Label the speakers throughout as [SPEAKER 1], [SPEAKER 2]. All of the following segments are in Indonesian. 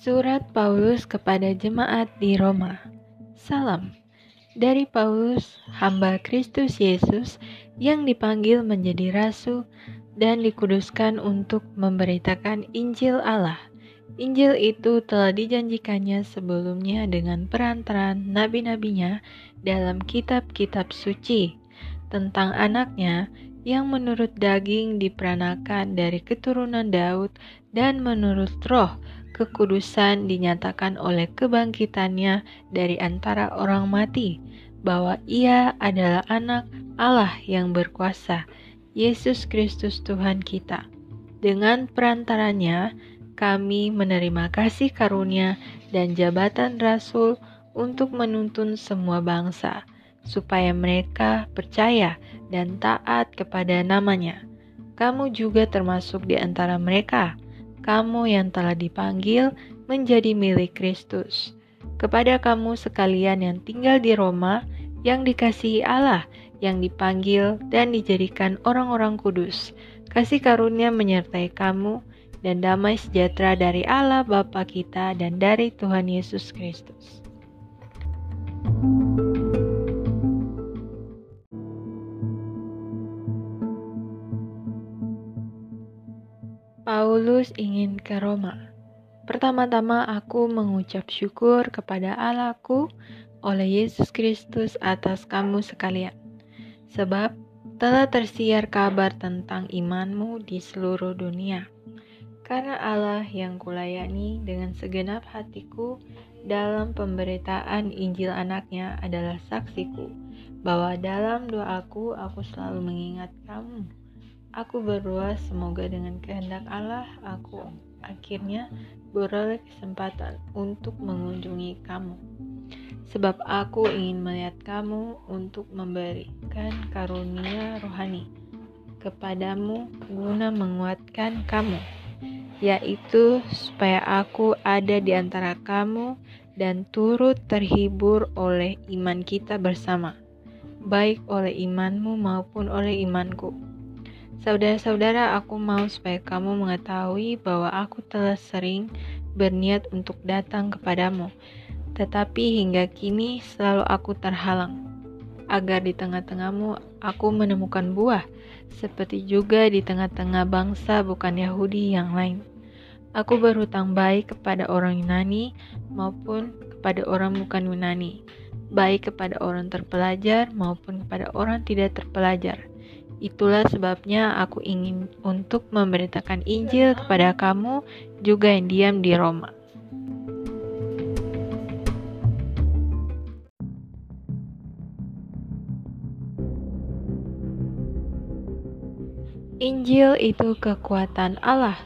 [SPEAKER 1] Surat Paulus kepada jemaat di Roma. Salam dari Paulus, hamba Kristus Yesus yang dipanggil menjadi rasul dan dikuduskan untuk memberitakan Injil Allah. Injil itu telah dijanjikannya sebelumnya dengan perantaran nabi-nabinya dalam kitab-kitab suci tentang anaknya yang menurut daging diperanakan dari keturunan Daud dan menurut roh kekudusan dinyatakan oleh kebangkitannya dari antara orang mati, bahwa ia adalah anak Allah yang berkuasa, Yesus Kristus Tuhan kita. Dengan perantaranya, kami menerima kasih karunia dan jabatan rasul untuk menuntun semua bangsa, supaya mereka percaya dan taat kepada namanya. Kamu juga termasuk di antara mereka kamu yang telah dipanggil menjadi milik Kristus. Kepada kamu sekalian yang tinggal di Roma, yang dikasihi Allah, yang dipanggil dan dijadikan orang-orang kudus, kasih karunia menyertai kamu, dan damai sejahtera dari Allah Bapa kita dan dari Tuhan Yesus Kristus. Paulus ingin ke Roma. Pertama-tama aku mengucap syukur kepada Allahku oleh Yesus Kristus atas kamu sekalian. Sebab telah tersiar kabar tentang imanmu di seluruh dunia. Karena Allah yang kulayani dengan segenap hatiku dalam pemberitaan Injil anaknya adalah saksiku, bahwa dalam doaku aku selalu mengingat kamu Aku berdoa semoga dengan kehendak Allah aku akhirnya beroleh kesempatan untuk mengunjungi kamu. Sebab aku ingin melihat kamu untuk memberikan karunia rohani kepadamu guna menguatkan kamu, yaitu supaya aku ada di antara kamu dan turut terhibur oleh iman kita bersama, baik oleh imanmu maupun oleh imanku Saudara-saudara, aku mau supaya kamu mengetahui bahwa aku telah sering berniat untuk datang kepadamu, tetapi hingga kini selalu aku terhalang, agar di tengah-tengahmu aku menemukan buah, seperti juga di tengah-tengah bangsa bukan Yahudi yang lain. Aku berhutang baik kepada orang Yunani maupun kepada orang bukan Yunani, baik kepada orang terpelajar maupun kepada orang tidak terpelajar Itulah sebabnya aku ingin untuk memberitakan Injil kepada kamu juga yang diam di Roma. Injil itu kekuatan Allah,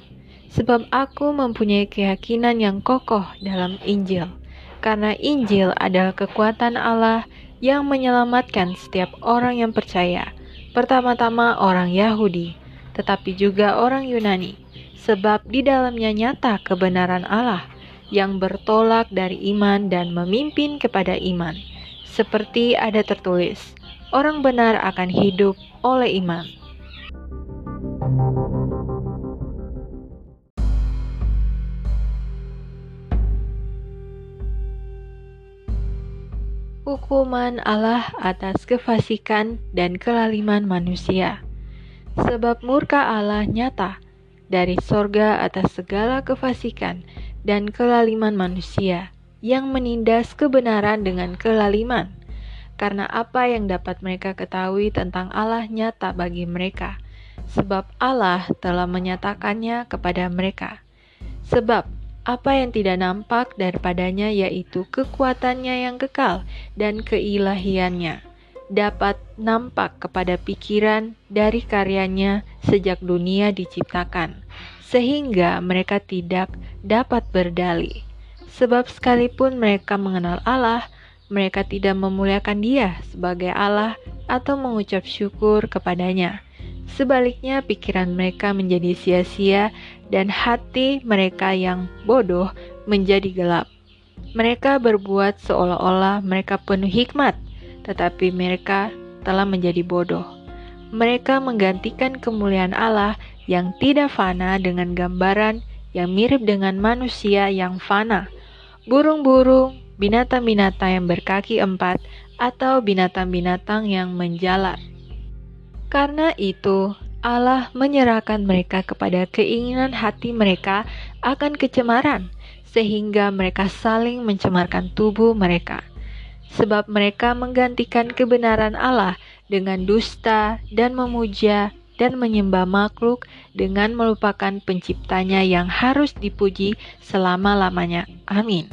[SPEAKER 1] sebab aku mempunyai keyakinan yang kokoh dalam Injil, karena Injil adalah kekuatan Allah yang menyelamatkan setiap orang yang percaya Pertama-tama orang Yahudi, tetapi juga orang Yunani, sebab di dalamnya nyata kebenaran Allah yang bertolak dari iman dan memimpin kepada iman. Seperti ada tertulis, orang benar akan hidup oleh iman. Hukuman Allah atas kefasikan dan kelaliman manusia. Sebab murka Allah nyata dari sorga atas segala kefasikan dan kelaliman manusia yang menindas kebenaran dengan kelaliman. Karena apa yang dapat mereka ketahui tentang Allah nyata bagi mereka, sebab Allah telah menyatakannya kepada mereka. Sebab apa yang tidak nampak daripadanya yaitu kekuatannya yang kekal dan keilahiannya. Dapat nampak kepada pikiran dari karyanya sejak dunia diciptakan sehingga mereka tidak dapat berdalih sebab sekalipun mereka mengenal Allah mereka tidak memuliakan dia sebagai Allah atau mengucap syukur kepadanya sebaliknya pikiran mereka menjadi sia-sia dan hati mereka yang bodoh menjadi gelap. Mereka berbuat seolah-olah mereka penuh hikmat, tetapi mereka telah menjadi bodoh. Mereka menggantikan kemuliaan Allah yang tidak fana dengan gambaran yang mirip dengan manusia yang fana, burung-burung, binatang-binatang yang berkaki empat, atau binatang-binatang yang menjalar. Karena itu, Allah menyerahkan mereka kepada keinginan hati mereka akan kecemaran, sehingga mereka saling mencemarkan tubuh mereka. Sebab mereka menggantikan kebenaran Allah dengan dusta dan memuja dan menyembah makhluk dengan melupakan penciptanya yang harus dipuji selama-lamanya. Amin.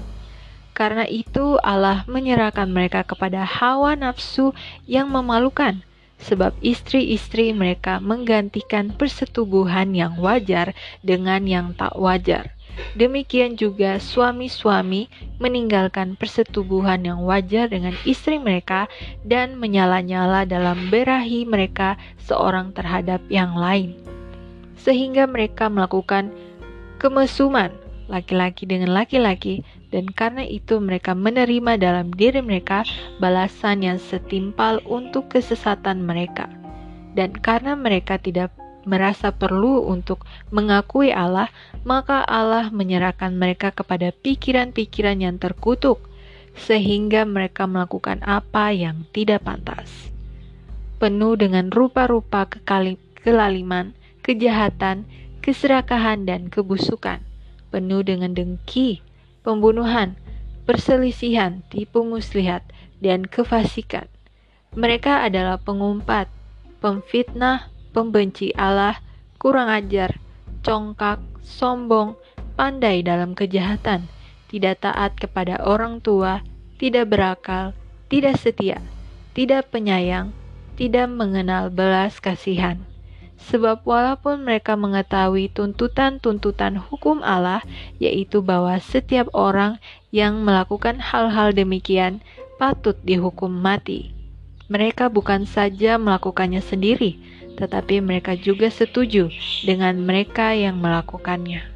[SPEAKER 1] Karena itu Allah menyerahkan mereka kepada hawa nafsu yang memalukan, sebab istri-istri mereka menggantikan persetubuhan yang wajar dengan yang tak wajar. Demikian juga suami-suami meninggalkan persetubuhan yang wajar dengan istri mereka dan menyala-nyala dalam berahi mereka seorang terhadap yang lain. Sehingga mereka melakukan kemesuman laki-laki dengan laki-laki dan karena itu mereka menerima dalam diri mereka balasan yang setimpal untuk kesesatan mereka. Dan karena mereka tidak merasa perlu untuk mengakui Allah, maka Allah menyerahkan mereka kepada pikiran-pikiran yang terkutuk, sehingga mereka melakukan apa yang tidak pantas. Penuh dengan rupa-rupa kelaliman, kejahatan, keserakahan, dan kebusukan, penuh dengan dengki, pembunuhan, perselisihan, tipu muslihat, dan kefasikan. Mereka adalah pengumpat, pemfitnah, pembenci Allah, kurang ajar, congkak, sombong, pandai dalam kejahatan, tidak taat kepada orang tua, tidak berakal, tidak setia, tidak penyayang, tidak mengenal belas kasihan Sebab walaupun mereka mengetahui tuntutan-tuntutan hukum Allah, yaitu bahwa setiap orang yang melakukan hal-hal demikian patut dihukum mati. Mereka bukan saja melakukannya sendiri, tetapi mereka juga setuju dengan mereka yang melakukannya.